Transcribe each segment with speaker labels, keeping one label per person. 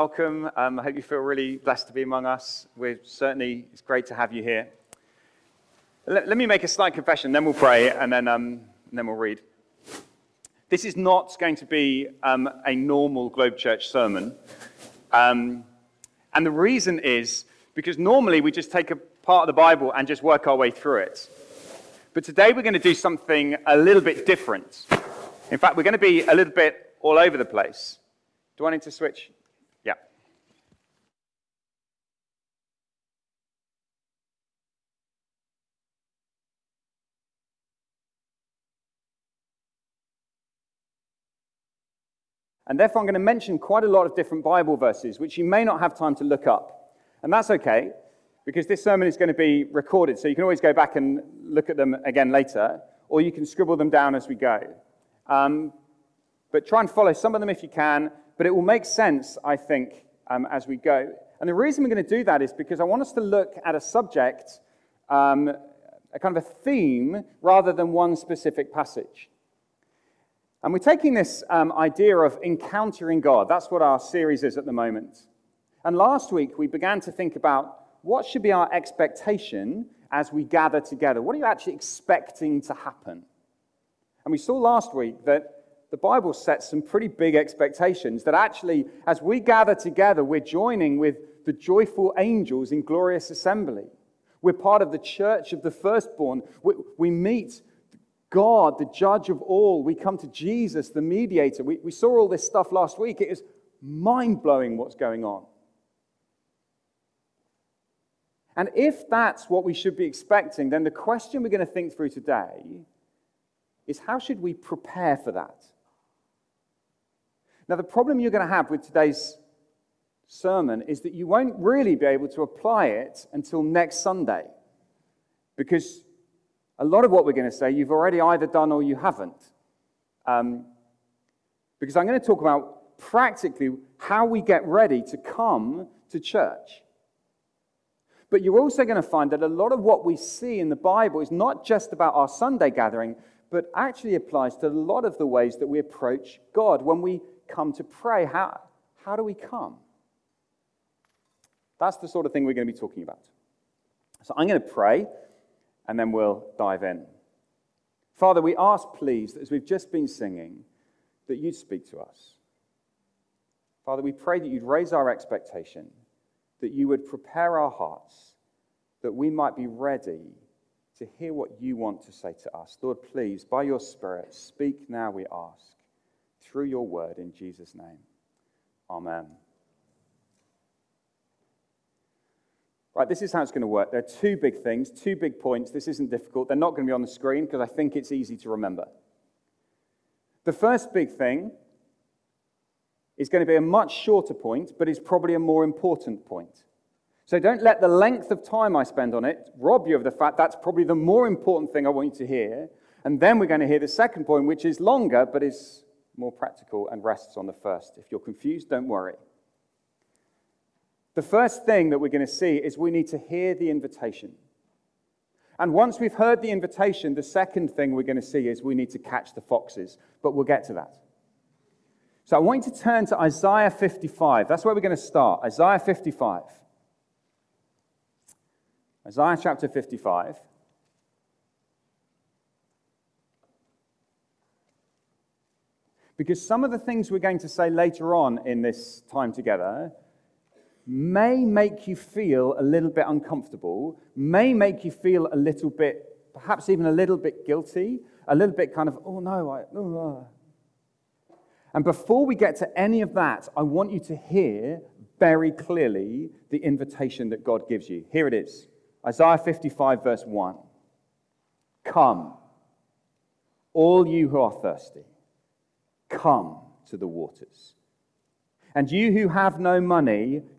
Speaker 1: Welcome. Um, I hope you feel really blessed to be among us. We're certainly, it's great to have you here. Let, let me make a slight confession, then we'll pray, and then, um, and then we'll read. This is not going to be um, a normal Globe Church sermon. Um, and the reason is because normally we just take a part of the Bible and just work our way through it. But today we're going to do something a little bit different. In fact, we're going to be a little bit all over the place. Do I need to switch? And therefore, I'm going to mention quite a lot of different Bible verses, which you may not have time to look up. And that's okay, because this sermon is going to be recorded, so you can always go back and look at them again later, or you can scribble them down as we go. Um, but try and follow some of them if you can, but it will make sense, I think, um, as we go. And the reason we're going to do that is because I want us to look at a subject, um, a kind of a theme, rather than one specific passage. And we're taking this um, idea of encountering God. That's what our series is at the moment. And last week, we began to think about what should be our expectation as we gather together. What are you actually expecting to happen? And we saw last week that the Bible sets some pretty big expectations that actually, as we gather together, we're joining with the joyful angels in glorious assembly. We're part of the church of the firstborn. We, we meet God, the judge of all. We come to Jesus, the mediator. We, we saw all this stuff last week. It is mind blowing what's going on. And if that's what we should be expecting, then the question we're going to think through today is how should we prepare for that? Now, the problem you're going to have with today's sermon is that you won't really be able to apply it until next Sunday because a lot of what we're going to say you've already either done or you haven't. Um, because I'm going to talk about practically how we get ready to come to church. But you're also going to find that a lot of what we see in the Bible is not just about our Sunday gathering, but actually applies to a lot of the ways that we approach God. When we come to pray, how, how do we come? That's the sort of thing we're going to be talking about. So I'm going to pray and then we'll dive in. Father, we ask, please, that as we've just been singing, that you'd speak to us. Father, we pray that you'd raise our expectation, that you would prepare our hearts, that we might be ready to hear what you want to say to us. Lord, please, by your Spirit, speak now, we ask, through your word in Jesus' name. Amen. Right, this is how it's going to work. There are two big things, two big points. This isn't difficult. They're not going to be on the screen because I think it's easy to remember. The first big thing is going to be a much shorter point, but is probably a more important point. So don't let the length of time I spend on it rob you of the fact that's probably the more important thing I want you to hear. And then we're going to hear the second point, which is longer, but is more practical and rests on the first. If you're confused, don't worry. The first thing that we're going to see is we need to hear the invitation. And once we've heard the invitation, the second thing we're going to see is we need to catch the foxes. But we'll get to that. So I want you to turn to Isaiah 55. That's where we're going to start. Isaiah 55. Isaiah chapter 55. Because some of the things we're going to say later on in this time together may make you feel a little bit uncomfortable, may make you feel a little bit, perhaps even a little bit guilty, a little bit kind of, oh no, I. Oh. Ah. And before we get to any of that, I want you to hear very clearly the invitation that God gives you. Here it is Isaiah 55, verse 1. Come, all you who are thirsty, come to the waters. And you who have no money,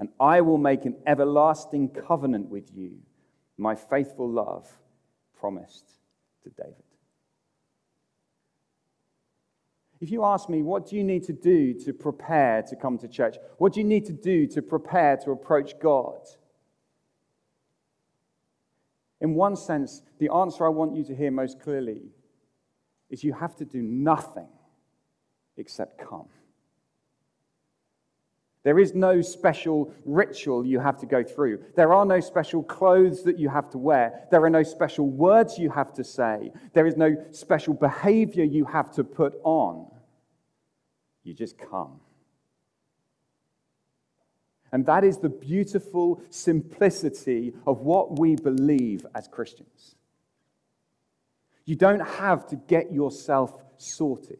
Speaker 1: and I will make an everlasting covenant with you, my faithful love promised to David. If you ask me, what do you need to do to prepare to come to church? What do you need to do to prepare to approach God? In one sense, the answer I want you to hear most clearly is you have to do nothing except come. There is no special ritual you have to go through. There are no special clothes that you have to wear. There are no special words you have to say. There is no special behavior you have to put on. You just come. And that is the beautiful simplicity of what we believe as Christians. You don't have to get yourself sorted.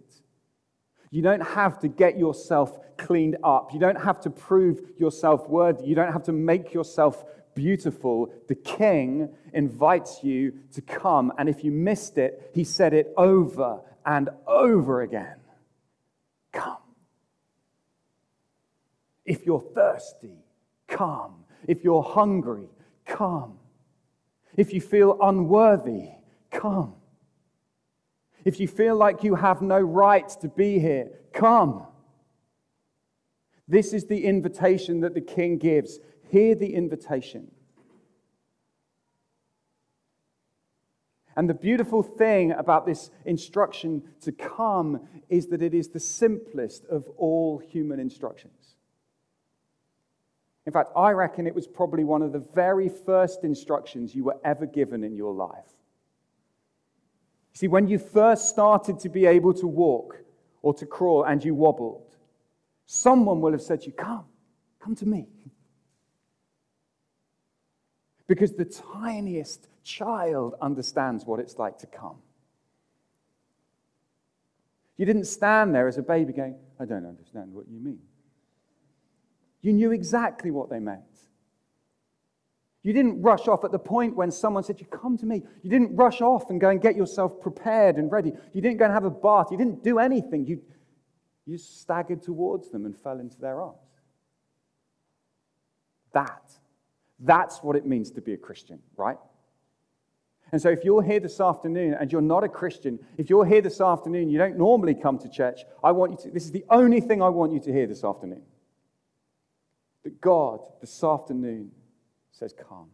Speaker 1: You don't have to get yourself cleaned up. You don't have to prove yourself worthy. You don't have to make yourself beautiful. The king invites you to come. And if you missed it, he said it over and over again Come. If you're thirsty, come. If you're hungry, come. If you feel unworthy, come. If you feel like you have no right to be here, come. This is the invitation that the king gives. Hear the invitation. And the beautiful thing about this instruction to come is that it is the simplest of all human instructions. In fact, I reckon it was probably one of the very first instructions you were ever given in your life. See, when you first started to be able to walk or to crawl and you wobbled, someone will have said to you, Come, come to me. Because the tiniest child understands what it's like to come. You didn't stand there as a baby going, I don't understand what you mean. You knew exactly what they meant. You didn't rush off at the point when someone said, You come to me. You didn't rush off and go and get yourself prepared and ready. You didn't go and have a bath. You didn't do anything. You, you staggered towards them and fell into their arms. That, that's what it means to be a Christian, right? And so, if you're here this afternoon and you're not a Christian, if you're here this afternoon, you don't normally come to church, I want you to, this is the only thing I want you to hear this afternoon. That God, this afternoon, says, Come.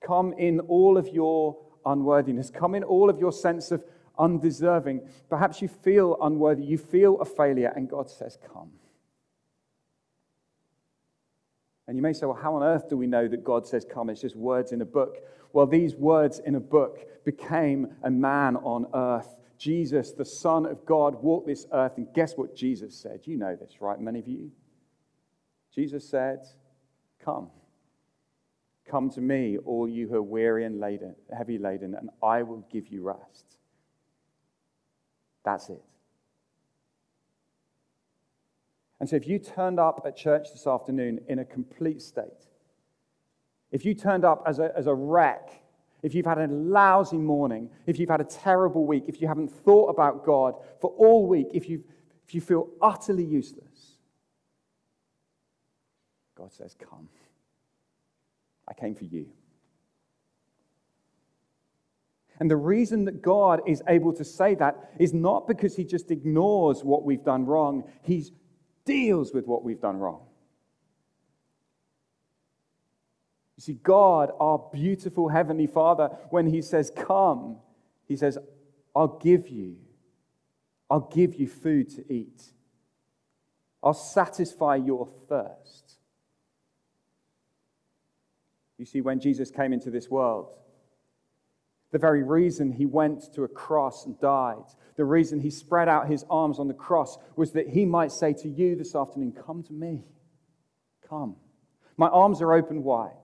Speaker 1: Come in all of your unworthiness. Come in all of your sense of undeserving. Perhaps you feel unworthy. You feel a failure, and God says, Come. And you may say, well, how on earth do we know that God says come? It's just words in a book. Well, these words in a book became a man on earth. Jesus, the Son of God, walked this earth. And guess what Jesus said? You know this, right? Many of you. Jesus said, Come. Come to me, all you who are weary and laden, heavy laden, and I will give you rest. That's it. And so, if you turned up at church this afternoon in a complete state, if you turned up as a, as a wreck, if you've had a lousy morning, if you've had a terrible week, if you haven't thought about God for all week, if, you if you feel utterly useless, God says, Come. I came for you. And the reason that God is able to say that is not because he just ignores what we've done wrong, he deals with what we've done wrong. You see, God, our beautiful Heavenly Father, when He says, Come, He says, I'll give you. I'll give you food to eat. I'll satisfy your thirst. You see, when Jesus came into this world, the very reason he went to a cross and died, the reason he spread out his arms on the cross was that he might say to you this afternoon, Come to me. Come. My arms are open wide.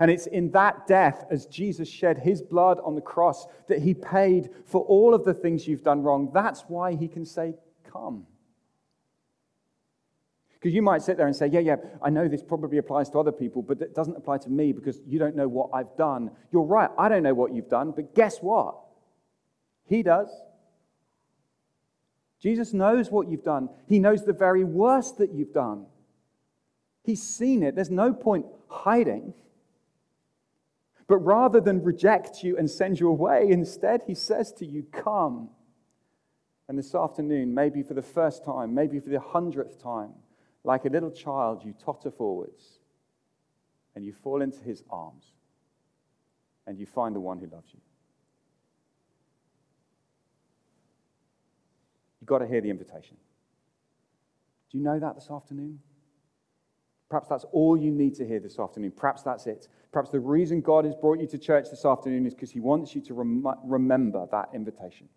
Speaker 1: And it's in that death, as Jesus shed his blood on the cross, that he paid for all of the things you've done wrong. That's why he can say, Come. Because you might sit there and say, Yeah, yeah, I know this probably applies to other people, but it doesn't apply to me because you don't know what I've done. You're right, I don't know what you've done, but guess what? He does. Jesus knows what you've done, He knows the very worst that you've done. He's seen it. There's no point hiding. But rather than reject you and send you away, instead, He says to you, Come. And this afternoon, maybe for the first time, maybe for the hundredth time, like a little child, you totter forwards and you fall into his arms and you find the one who loves you. You've got to hear the invitation. Do you know that this afternoon? Perhaps that's all you need to hear this afternoon. Perhaps that's it. Perhaps the reason God has brought you to church this afternoon is because He wants you to rem- remember that invitation.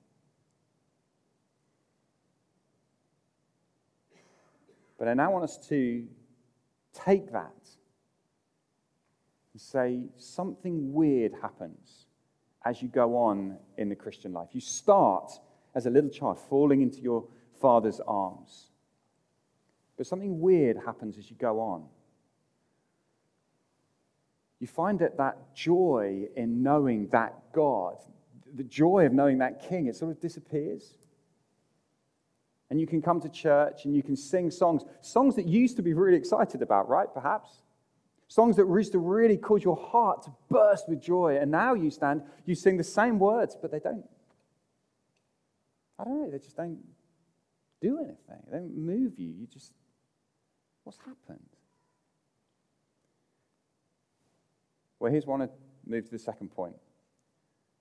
Speaker 1: But I now want us to take that and say something weird happens as you go on in the Christian life. You start as a little child falling into your father's arms. But something weird happens as you go on. You find that that joy in knowing that God, the joy of knowing that King, it sort of disappears. And you can come to church and you can sing songs, songs that you used to be really excited about, right? Perhaps. Songs that used to really cause your heart to burst with joy. And now you stand, you sing the same words, but they don't. I don't know, they just don't do anything. They don't move you. You just, what's happened? Well, here's one to move to the second point.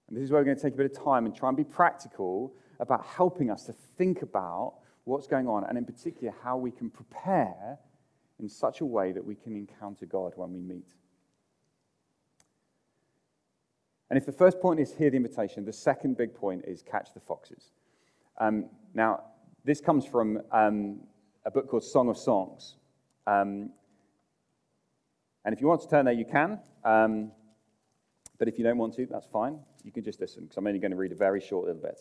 Speaker 1: And this is where we're going to take a bit of time and try and be practical about helping us to think about what's going on, and in particular, how we can prepare in such a way that we can encounter God when we meet. And if the first point is hear the invitation, the second big point is catch the foxes. Um, now, this comes from um, a book called Song of Songs. Um, and if you want to turn there, you can. Um, but if you don't want to, that's fine. You can just listen, because I'm only going to read a very short little bit.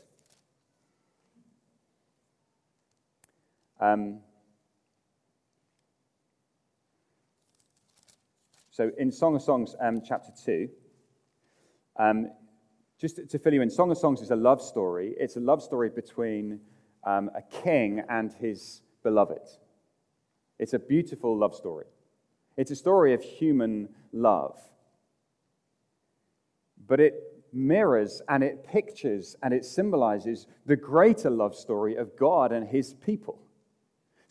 Speaker 1: Um, so in Song of Songs, um, chapter 2, um, just to, fill you in, Song of Songs is a love story. It's a love story between um, a king and his beloved. It's a beautiful love story. It's a story of human love. But it mirrors and it pictures and it symbolizes the greater love story of God and his people.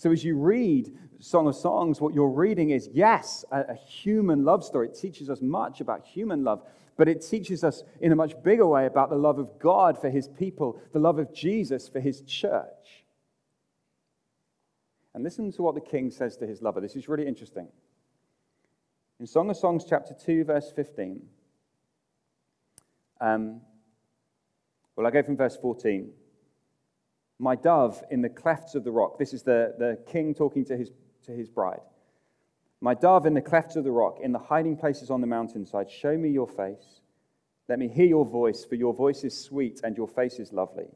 Speaker 1: So as you read Song of Songs, what you're reading is, yes, a, a, human love story. It teaches us much about human love, but it teaches us in a much bigger way about the love of God for his people, the love of Jesus for his church. And listen to what the king says to his lover. This is really interesting. In Song of Songs, chapter 2, verse 15, um, well, I go from verse 14 my dove in the clefts of the rock. This is the, the king talking to his, to his bride. My dove in the clefts of the rock, in the hiding places on the mountainside, show me your face. Let me hear your voice, for your voice is sweet and your face is lovely.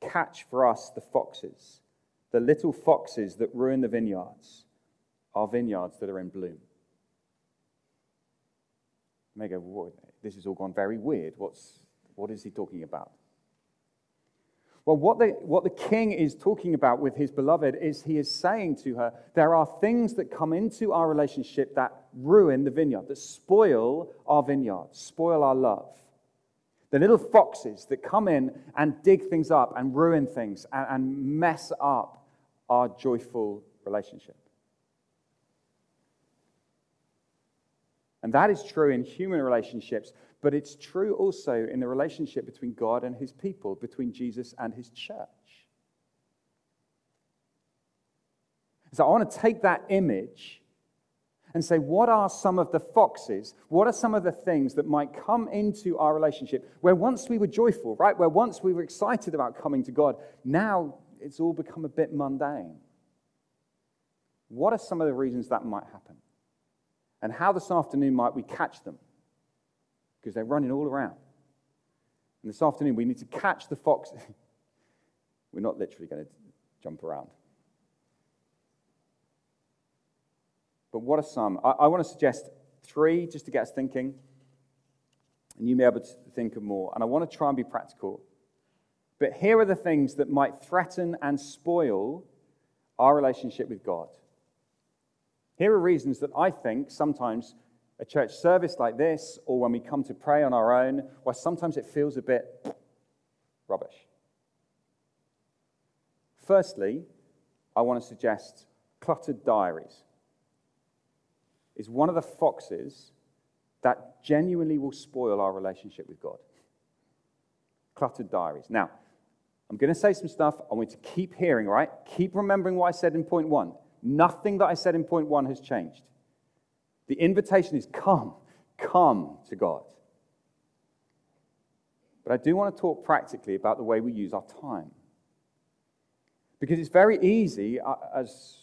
Speaker 1: Catch for us the foxes, the little foxes that ruin the vineyards, our vineyards that are in bloom. You may go, this has all gone very weird. What's, what is he talking about? Well, what the, what the king is talking about with his beloved is he is saying to her, there are things that come into our relationship that ruin the vineyard, that spoil our vineyard, spoil our love. The little foxes that come in and dig things up and ruin things and, and mess up our joyful relationship. And that is true in human relationships, but it's true also in the relationship between God and his people, between Jesus and his church. So I want to take that image and say, what are some of the foxes? What are some of the things that might come into our relationship where once we were joyful, right? Where once we were excited about coming to God, now it's all become a bit mundane. What are some of the reasons that might happen? And how this afternoon might we catch them? Because they're running all around. And this afternoon, we need to catch the fox. We're not literally going to jump around. But what are some? I, I want to suggest three just to get us thinking. And you may be able to think of more. And I want to try and be practical. But here are the things that might threaten and spoil our relationship with God. Here are reasons that I think sometimes a church service like this, or when we come to pray on our own, why sometimes it feels a bit rubbish. Firstly, I want to suggest cluttered diaries is one of the foxes that genuinely will spoil our relationship with God. Cluttered diaries. Now, I'm going to say some stuff I want you to keep hearing, right? Keep remembering what I said in point one. Nothing that I said in point one has changed. The invitation is come, come to God. But I do want to talk practically about the way we use our time. Because it's very easy, uh, as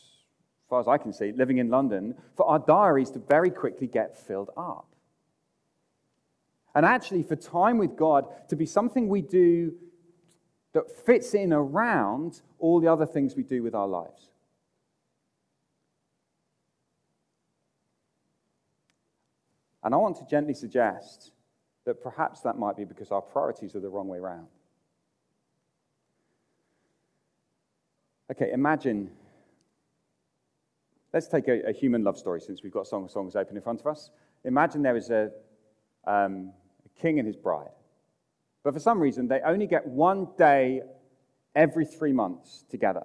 Speaker 1: far as I can see, living in London, for our diaries to very quickly get filled up. And actually, for time with God to be something we do that fits in around all the other things we do with our lives. And I want to gently suggest that perhaps that might be because our priorities are the wrong way around. Okay, imagine. Let's take a, a, human love story since we've got Song of Songs open in front of us. Imagine there is a, um, a king and his bride. But for some reason, they only get one day every three months together.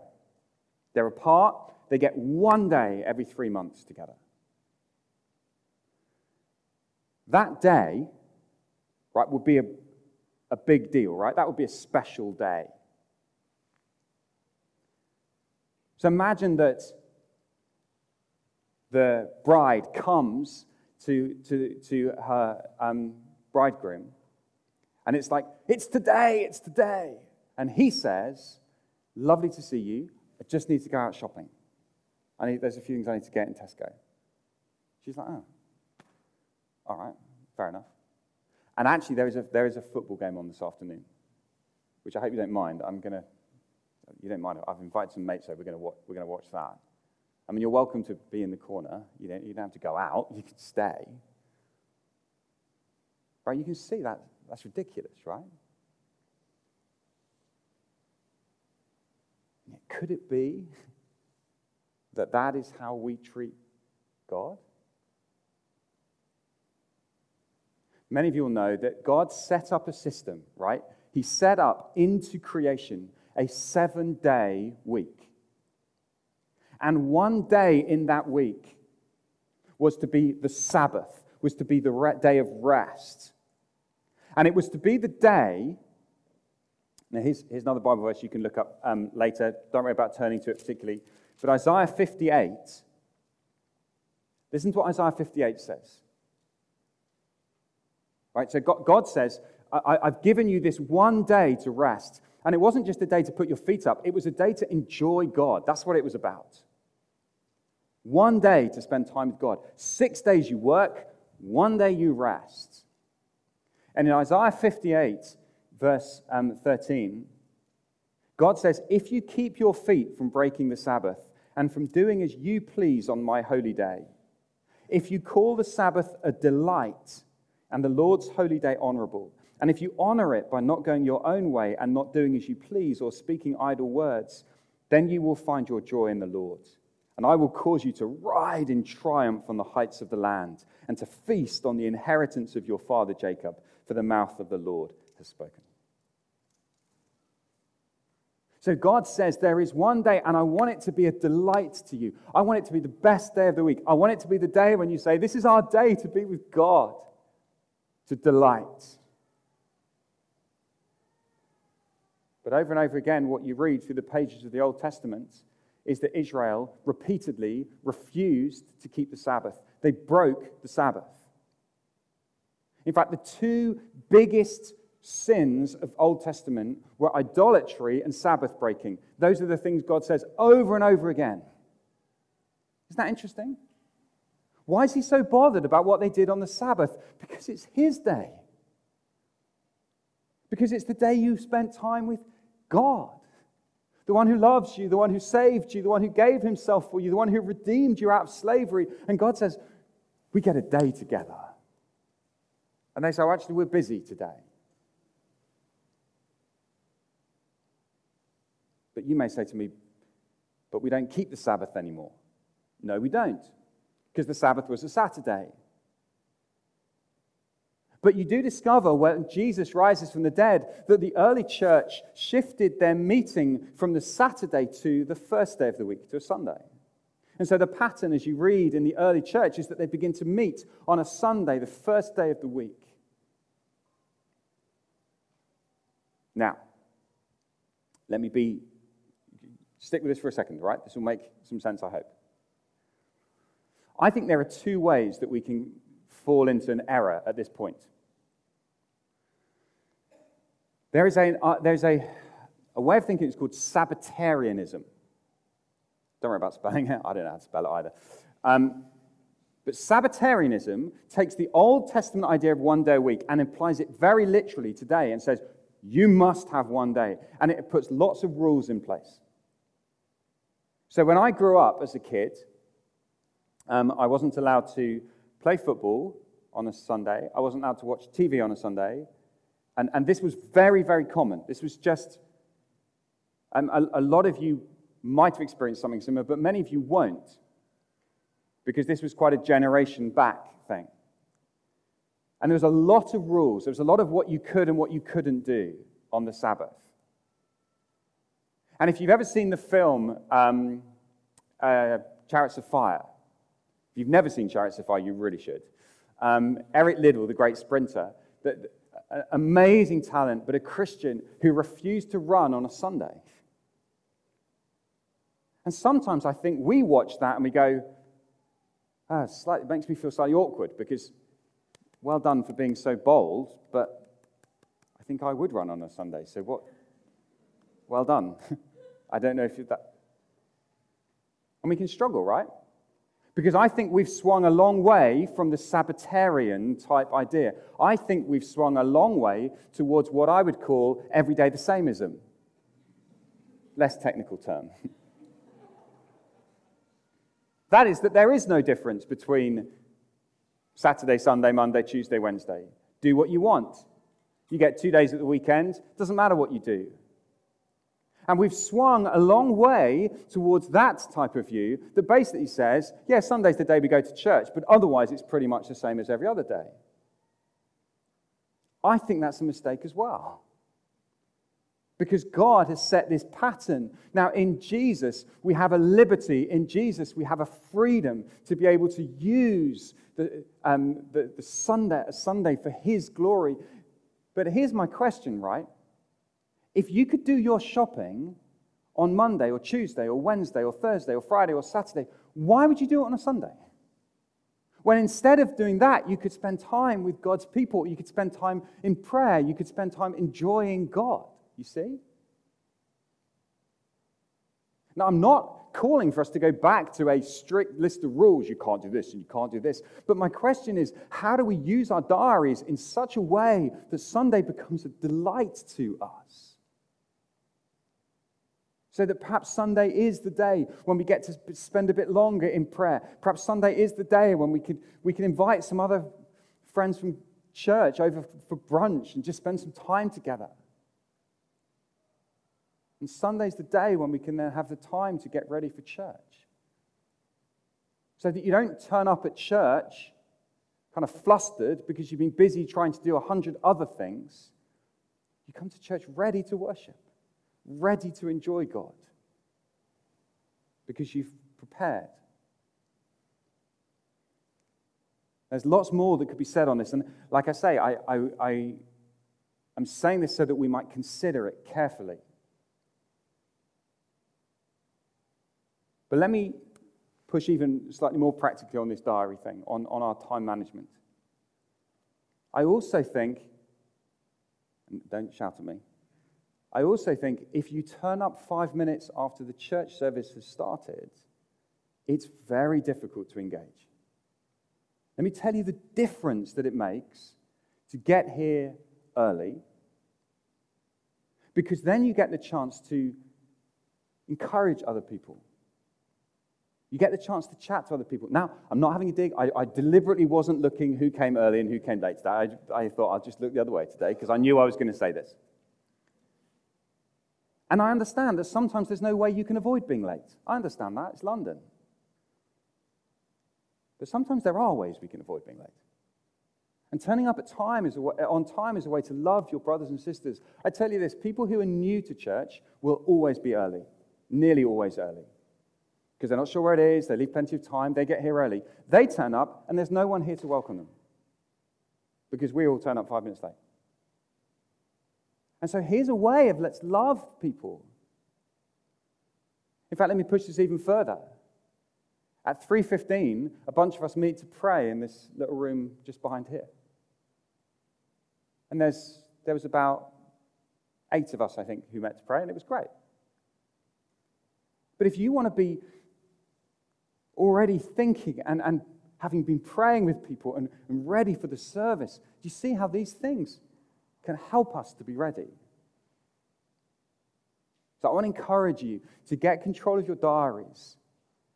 Speaker 1: They're apart, they get one day every three months together. That day, right, would be a, a big deal, right? That would be a special day. So imagine that the bride comes to, to, to her um, bridegroom and it's like, it's today, it's today. And he says, Lovely to see you. I just need to go out shopping. I need, there's a few things I need to get in Tesco. She's like, Oh, all right, fair enough. And actually, there is a, there is a football game on this afternoon, which I hope you don't mind. I'm going to, you don't mind. I've invited some mates over. We're going to we're going to watch that. I mean, you're welcome to be in the corner. You don't, you don't have to go out. You can stay. Right? You can see that that's ridiculous, right? Could it be that that is how we treat God? Many of you will know that God set up a system, right? He set up into creation a seven day week. And one day in that week was to be the Sabbath, was to be the day of rest. And it was to be the day. Now, here's, here's another Bible verse you can look up um, later. Don't worry about turning to it particularly. But Isaiah 58, listen to what Isaiah 58 says. Right? So God, says, I, I've given you this one day to rest. And it wasn't just a day to put your feet up, it was a day to enjoy God. That's what it was about. One day to spend time with God. Six days you work, one day you rest. And in Isaiah 58, verse um, 13, God says, If you keep your feet from breaking the Sabbath and from doing as you please on my holy day, if you call the Sabbath a delight and the Lord's holy day honorable, and if you honor it by not going your own way and not doing as you please or speaking idle words, then you will find your joy in the Lord. And I will cause you to ride in triumph on the heights of the land and to feast on the inheritance of your father Jacob for the mouth of the Lord has spoken. So God says, There is one day, and I want it to be a delight to you. I want it to be the best day of the week. I want it to be the day when you say, This is our day to be with God, to delight. But over and over again, what you read through the pages of the Old Testament is that Israel repeatedly refused to keep the Sabbath. They broke the Sabbath. In fact, the two biggest sins of Old Testament were idolatry and Sabbath breaking. Those are the things God says over and over again. Isn't that interesting? Why is he so bothered about what they did on the Sabbath? Because it's his day. Because it's the day you spent time with God. The one who loves you, the one who saved you, the one who gave himself for you, the one who redeemed you out of slavery. And God says, We get a day together. And they say, oh, actually, we're busy today. But you may say to me, but we don't keep the Sabbath anymore. No, we don't, because the Sabbath was a Saturday. But you do discover when Jesus rises from the dead that the early church shifted their meeting from the Saturday to the first day of the week, to a Sunday. And so the pattern, as you read in the early church, is that they begin to meet on a Sunday, the first day of the week. Now, let me be, stick with this for a second, right? This will make some sense, I hope. I think there are two ways that we can fall into an error at this point. There is a, uh, there's a, a way of thinking it's called Sabbatarianism. Don't worry about spelling it, I don't know how to spell it either. Um, but Sabbatarianism takes the Old Testament idea of one day a week and applies it very literally today and says, you must have one day. And it puts lots of rules in place. So when I grew up as a kid, um, I wasn't allowed to play football on a Sunday. I wasn't allowed to watch TV on a Sunday. And, and this was very, very common. This was just, um, a, a lot of you might have experienced something similar, but many of you won't, because this was quite a generation back thing. And there was a lot of rules. There was a lot of what you could and what you couldn't do on the Sabbath. And if you've ever seen the film um, uh, Chariots of Fire, you've never seen Chariots of Fire, you really should. Um, Eric Liddell, the great sprinter, the, the, amazing talent, but a Christian who refused to run on a Sunday. And sometimes I think we watch that and we go, ah, slightly, it makes me feel slightly awkward because well done for being so bold, but I think I would run on a Sunday. So what? Well done. I don't know if that. And we can struggle, right? Because I think we've swung a long way from the Sabbatarian type idea. I think we've swung a long way towards what I would call everyday the sameism. Less technical term. that is, that there is no difference between Saturday, Sunday, Monday, Tuesday, Wednesday. Do what you want. You get two days at the weekend, doesn't matter what you do. And we've swung a long way towards that type of view that basically says, yeah, Sunday's the day we go to church, but otherwise it's pretty much the same as every other day. I think that's a mistake as well. Because God has set this pattern. Now, in Jesus, we have a liberty. In Jesus, we have a freedom to be able to use the, um, the, the Sunday, Sunday for His glory. But here's my question, right? If you could do your shopping on Monday or Tuesday or Wednesday or Thursday or Friday or Saturday, why would you do it on a Sunday? When instead of doing that, you could spend time with God's people, you could spend time in prayer, you could spend time enjoying God. You see? Now, I'm not calling for us to go back to a strict list of rules. You can't do this and you can't do this. But my question is how do we use our diaries in such a way that Sunday becomes a delight to us? So that perhaps Sunday is the day when we get to spend a bit longer in prayer. Perhaps Sunday is the day when we can, we can invite some other friends from church over for brunch and just spend some time together. And Sunday's the day when we can then have the time to get ready for church. So that you don't turn up at church kind of flustered because you've been busy trying to do a hundred other things. You come to church ready to worship, ready to enjoy God because you've prepared. There's lots more that could be said on this. And like I say, I, I, I, I'm saying this so that we might consider it carefully. But let me push even slightly more practically on this diary thing, on, on our time management. I also think, don't shout at me, I also think if you turn up five minutes after the church service has started, it's very difficult to engage. Let me tell you the difference that it makes to get here early, because then you get the chance to encourage other people you get the chance to chat to other people. Now, I'm not having a dig. I, I deliberately wasn't looking who came early and who came late today. I, I thought I'd just look the other way today because I knew I was going to say this. And I understand that sometimes there's no way you can avoid being late. I understand that. It's London. But sometimes there are ways we can avoid being late. And turning up at time is way, on time is a way to love your brothers and sisters. I tell you this people who are new to church will always be early, nearly always early. Because they're not sure where it is, they leave plenty of time, they get here early. They turn up, and there's no one here to welcome them. Because we all turn up five minutes late. And so here's a way of let's love people. In fact, let me push this even further. At 3:15, a bunch of us meet to pray in this little room just behind here. And there's, there was about eight of us, I think, who met to pray, and it was great. But if you want to be already thinking and, and having been praying with people and, and ready for the service, do you see how these things can help us to be ready? So I want to encourage you to get control of your diaries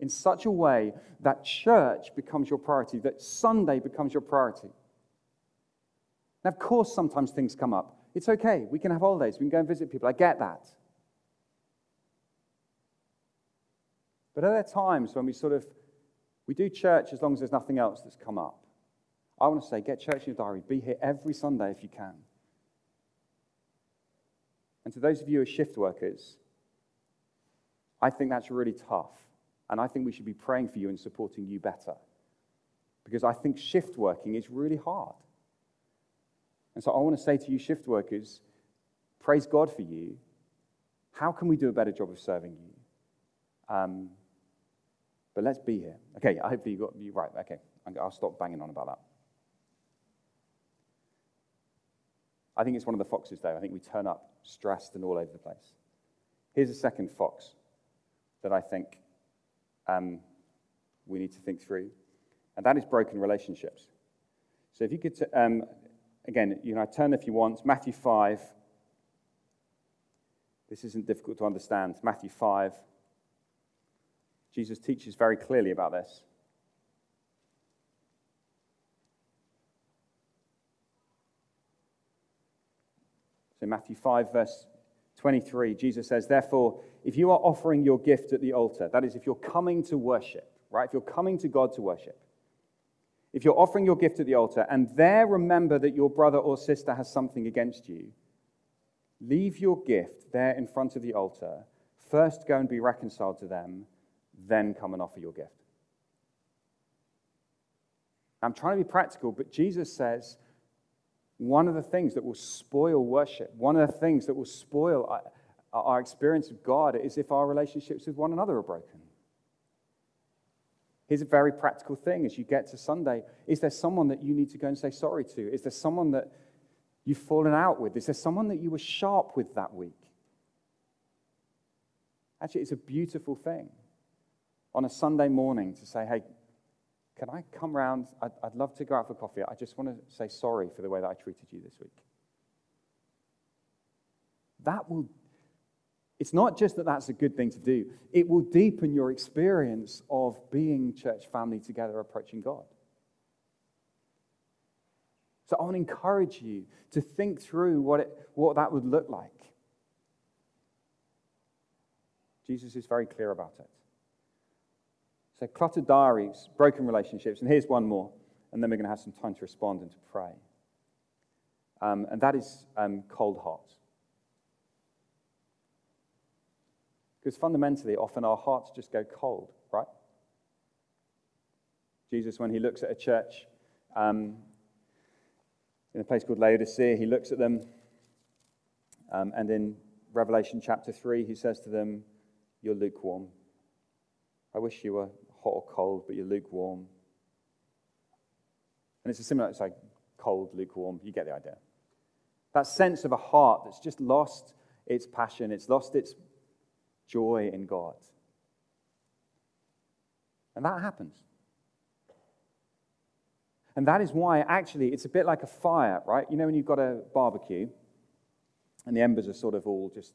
Speaker 1: in such a way that church becomes your priority, that Sunday becomes your priority. Now, of course, sometimes things come up. It's okay. We can have holidays. We can go and visit people. I get that. But are there times when we sort of we do church as long as there's nothing else that's come up? I want to say, get church in your diary. Be here every Sunday if you can. And to those of you who are shift workers, I think that's really tough. And I think we should be praying for you and supporting you better. Because I think shift working is really hard. And so I want to say to you, shift workers, praise God for you. How can we do a better job of serving you? Um, but let's be here. Okay, I hope you got you right. Okay, I'll stop banging on about that. I think it's one of the foxes, though. I think we turn up stressed and all over the place. Here's a second fox that I think um, we need to think through, and that is broken relationships. So if you could, t- um, again, you know, turn if you want, Matthew 5. This isn't difficult to understand. Matthew 5. Jesus teaches very clearly about this. So, Matthew 5, verse 23, Jesus says, Therefore, if you are offering your gift at the altar, that is, if you're coming to worship, right? If you're coming to God to worship, if you're offering your gift at the altar and there remember that your brother or sister has something against you, leave your gift there in front of the altar. First go and be reconciled to them, then come and offer your gift. I'm trying to be practical, but Jesus says one of the things that will spoil worship, one of the things that will spoil our experience of God is if our relationships with one another are broken. Here's a very practical thing as you get to Sunday. Is there someone that you need to go and say sorry to? Is there someone that you've fallen out with? Is there someone that you were sharp with that week? Actually, it's a beautiful thing on a Sunday morning to say, hey, can I come round? I'd, I'd love to go out for coffee. I just want to say sorry for the way that I treated you this week. That will it's not just that that's a good thing to do, it will deepen your experience of being church family together approaching God. So I want to encourage you to think through what, it, what that would look like. Jesus is very clear about it. So, cluttered diaries, broken relationships, and here's one more, and then we're going to have some time to respond and to pray. Um, and that is um, cold hearts. Because fundamentally, often our hearts just go cold, right? Jesus, when he looks at a church um, in a place called Laodicea, he looks at them, um, and in Revelation chapter 3, he says to them, You're lukewarm. I wish you were hot or cold, but you're lukewarm. And it's a similar, it's like cold, lukewarm. You get the idea. That sense of a heart that's just lost its passion, it's lost its joy in God. And that happens. And that is why, actually, it's a bit like a fire, right? You know, when you've got a barbecue and the embers are sort of all just.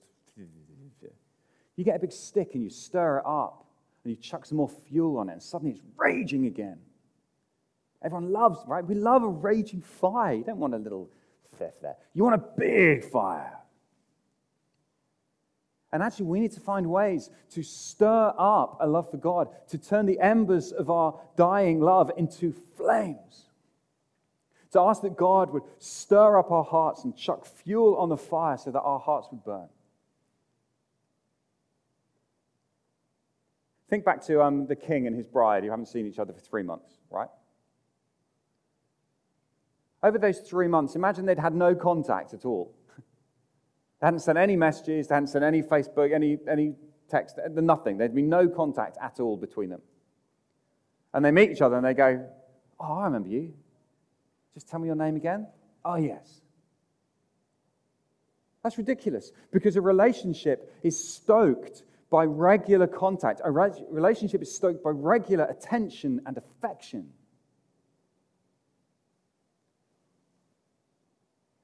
Speaker 1: You get a big stick and you stir it up and you chuck some more fuel on it, and suddenly it's raging again. Everyone loves, right? We love a raging fire. You don't want a little theft there. You want a big fire. And actually, we need to find ways to stir up a love for God, to turn the embers of our dying love into flames. To ask that God would stir up our hearts and chuck fuel on the fire so that our hearts would burn. Think back to um, the king and his bride who haven't seen each other for three months, right? Over those three months, imagine they'd had no contact at all. They hadn't sent any messages, they hadn't sent any Facebook, any, any text, nothing. There'd be no contact at all between them. And they meet each other and they go, Oh, I remember you. Just tell me your name again. Oh, yes. That's ridiculous because a relationship is stoked by regular contact. A relationship is stoked by regular attention and affection.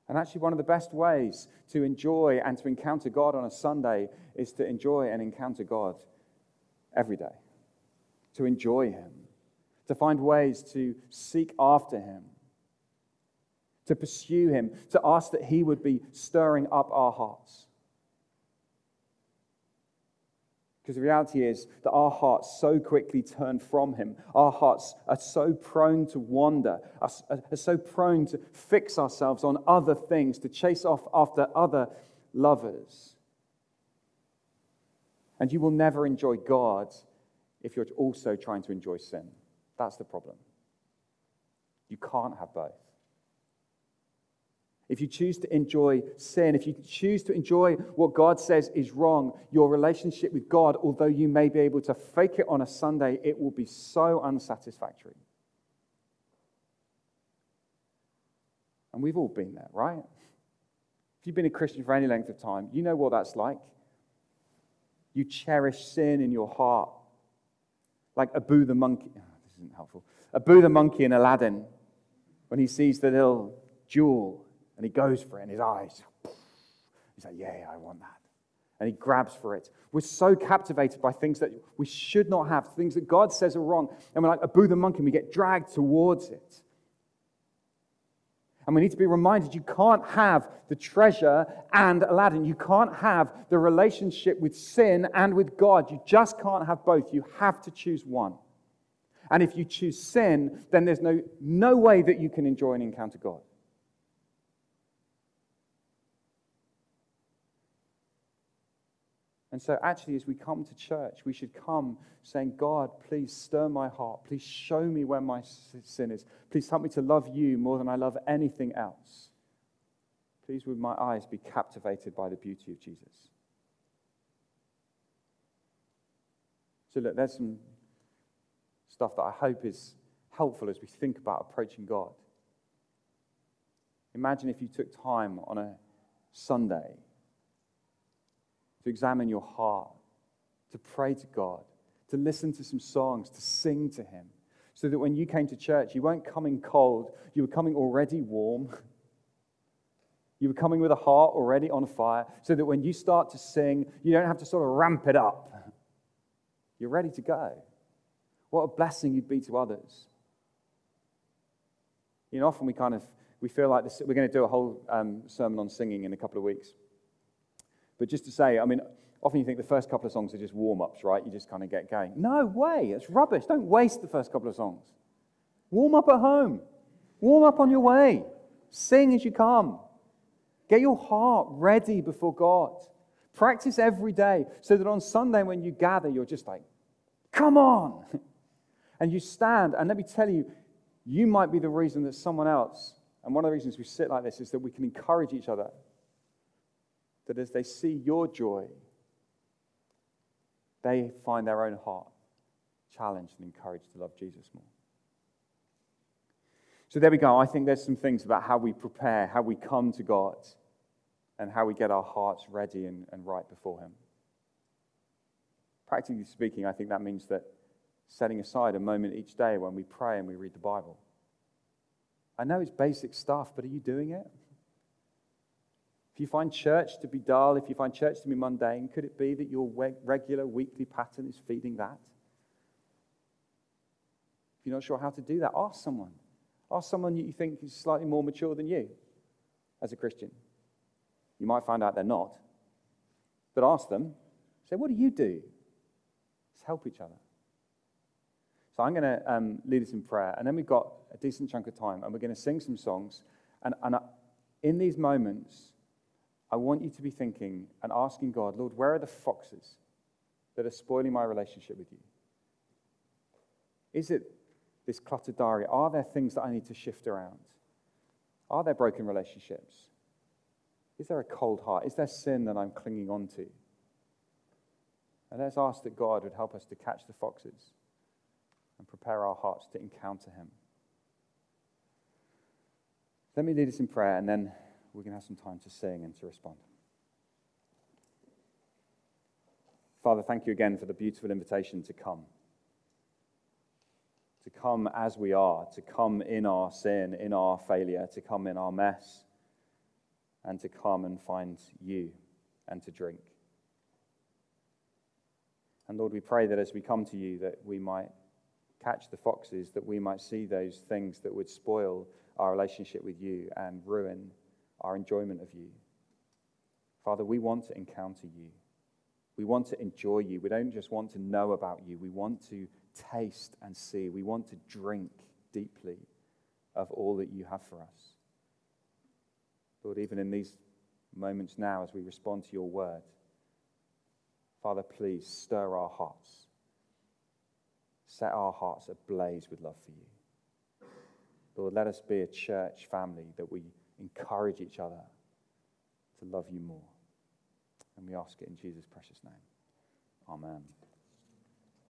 Speaker 1: And actually, one of the best ways to enjoy and to encounter God on a Sunday is to enjoy and encounter God every day, to enjoy Him, to find ways to seek after Him, to pursue Him, to ask that He would be stirring up our hearts. Because the reality is that our hearts so quickly turn from Him. Our hearts are so prone to wander, are, so prone to fix ourselves on other things, to chase off after other lovers. And you will never enjoy God if you're also trying to enjoy sin. That's the problem. You can't have both. If you choose to enjoy sin, if you choose to enjoy what God says is wrong, your relationship with God, although you may be able to fake it on a Sunday, it will be so unsatisfactory. And we've all been there, right? If you've been a Christian for any length of time, you know what that's like. You cherish sin in your heart. Like Abu the monkey. Oh, this isn't helpful. Abu the monkey in Aladdin, when he sees the little jewel and he goes for it, and his eyes, he's like, Yeah, I want that. And he grabs for it. We're so captivated by things that we should not have, things that God says are wrong. And we're like Abu the monkey, and we get dragged towards it. And we need to be reminded you can't have the treasure and Aladdin. You can't have the relationship with sin and with God. You just can't have both. You have to choose one. And if you choose sin, then there's no, no way that you can enjoy and encounter God. And so, actually, as we come to church, we should come saying, God, please stir my heart. Please show me where my sin is. Please help me to love you more than I love anything else. Please, would my eyes be captivated by the beauty of Jesus. So, look, there's some stuff that I hope is helpful as we think about approaching God. Imagine if you took time on a Sunday to examine your heart, to pray to God, to listen to some songs, to sing to Him, so that when you came to church, you weren't coming cold, you were coming already warm. You were coming with a heart already on fire, so that when you start to sing, you don't have to sort of ramp it up. You're ready to go. What a blessing you'd be to others. You know, often we kind of we feel like this, we're going to do a whole um, sermon on singing in a couple of weeks. But just to say, I mean, often you think the first couple of songs are just warm ups, right? You just kind of get going. No way, it's rubbish. Don't waste the first couple of songs. Warm up at home, warm up on your way, sing as you come. Get your heart ready before God. Practice every day so that on Sunday when you gather, you're just like, come on. And you stand, and let me tell you, you might be the reason that someone else, and one of the reasons we sit like this is that we can encourage each other that as they see your joy, they find their own heart challenged and encouraged to love Jesus more. So there we go. I think there's some things about how we prepare, how we come to God, and how we get our hearts ready and, and right before Him. Practically speaking, I think that means that setting aside a moment each day when we pray and we read the Bible. I know it's basic stuff, but are you doing it? If you find church to be dull, if you find church to be mundane, could it be that your regular weekly pattern is feeding that? If you're not sure how to do that, ask someone. Ask someone that you think is slightly more mature than you as a Christian. You might find out they're not. but ask them, say, what do you do? Let's help each other. So I'm going to um, lead us in prayer, and then we've got a decent chunk of time, and we're going to sing some songs. And, and I, in these moments, I want you to be thinking and asking God, Lord, where are the foxes that are spoiling my relationship with you? Is it this cluttered diary? Are there things that I need to shift around? Are there broken relationships? Is there a cold heart? Is there sin that I'm clinging on to? And let's ask that God would help us to catch the foxes and prepare our hearts to encounter Him. Let me lead us in prayer, and then we can have some time to sing and to respond. Father, thank you again for the beautiful invitation to come. To come as we are, to come in our sin, in our failure, to come in our mess, and to come and find you and to drink. And Lord, we pray that as we come to you, that we might catch the foxes, that we might see those things that would spoil our relationship with you and ruin our enjoyment of you. Father, we want to encounter you. We want to enjoy you. We don't just want to know about you. We want to taste and see. We want to drink deeply of all that you have for us. Lord, even in these moments now as we respond to your word, Father, please stir our hearts. Set our hearts ablaze with love for you. Lord, let us be a church family that we encourage each other to love you more. And we ask it in Jesus' precious name. Amen.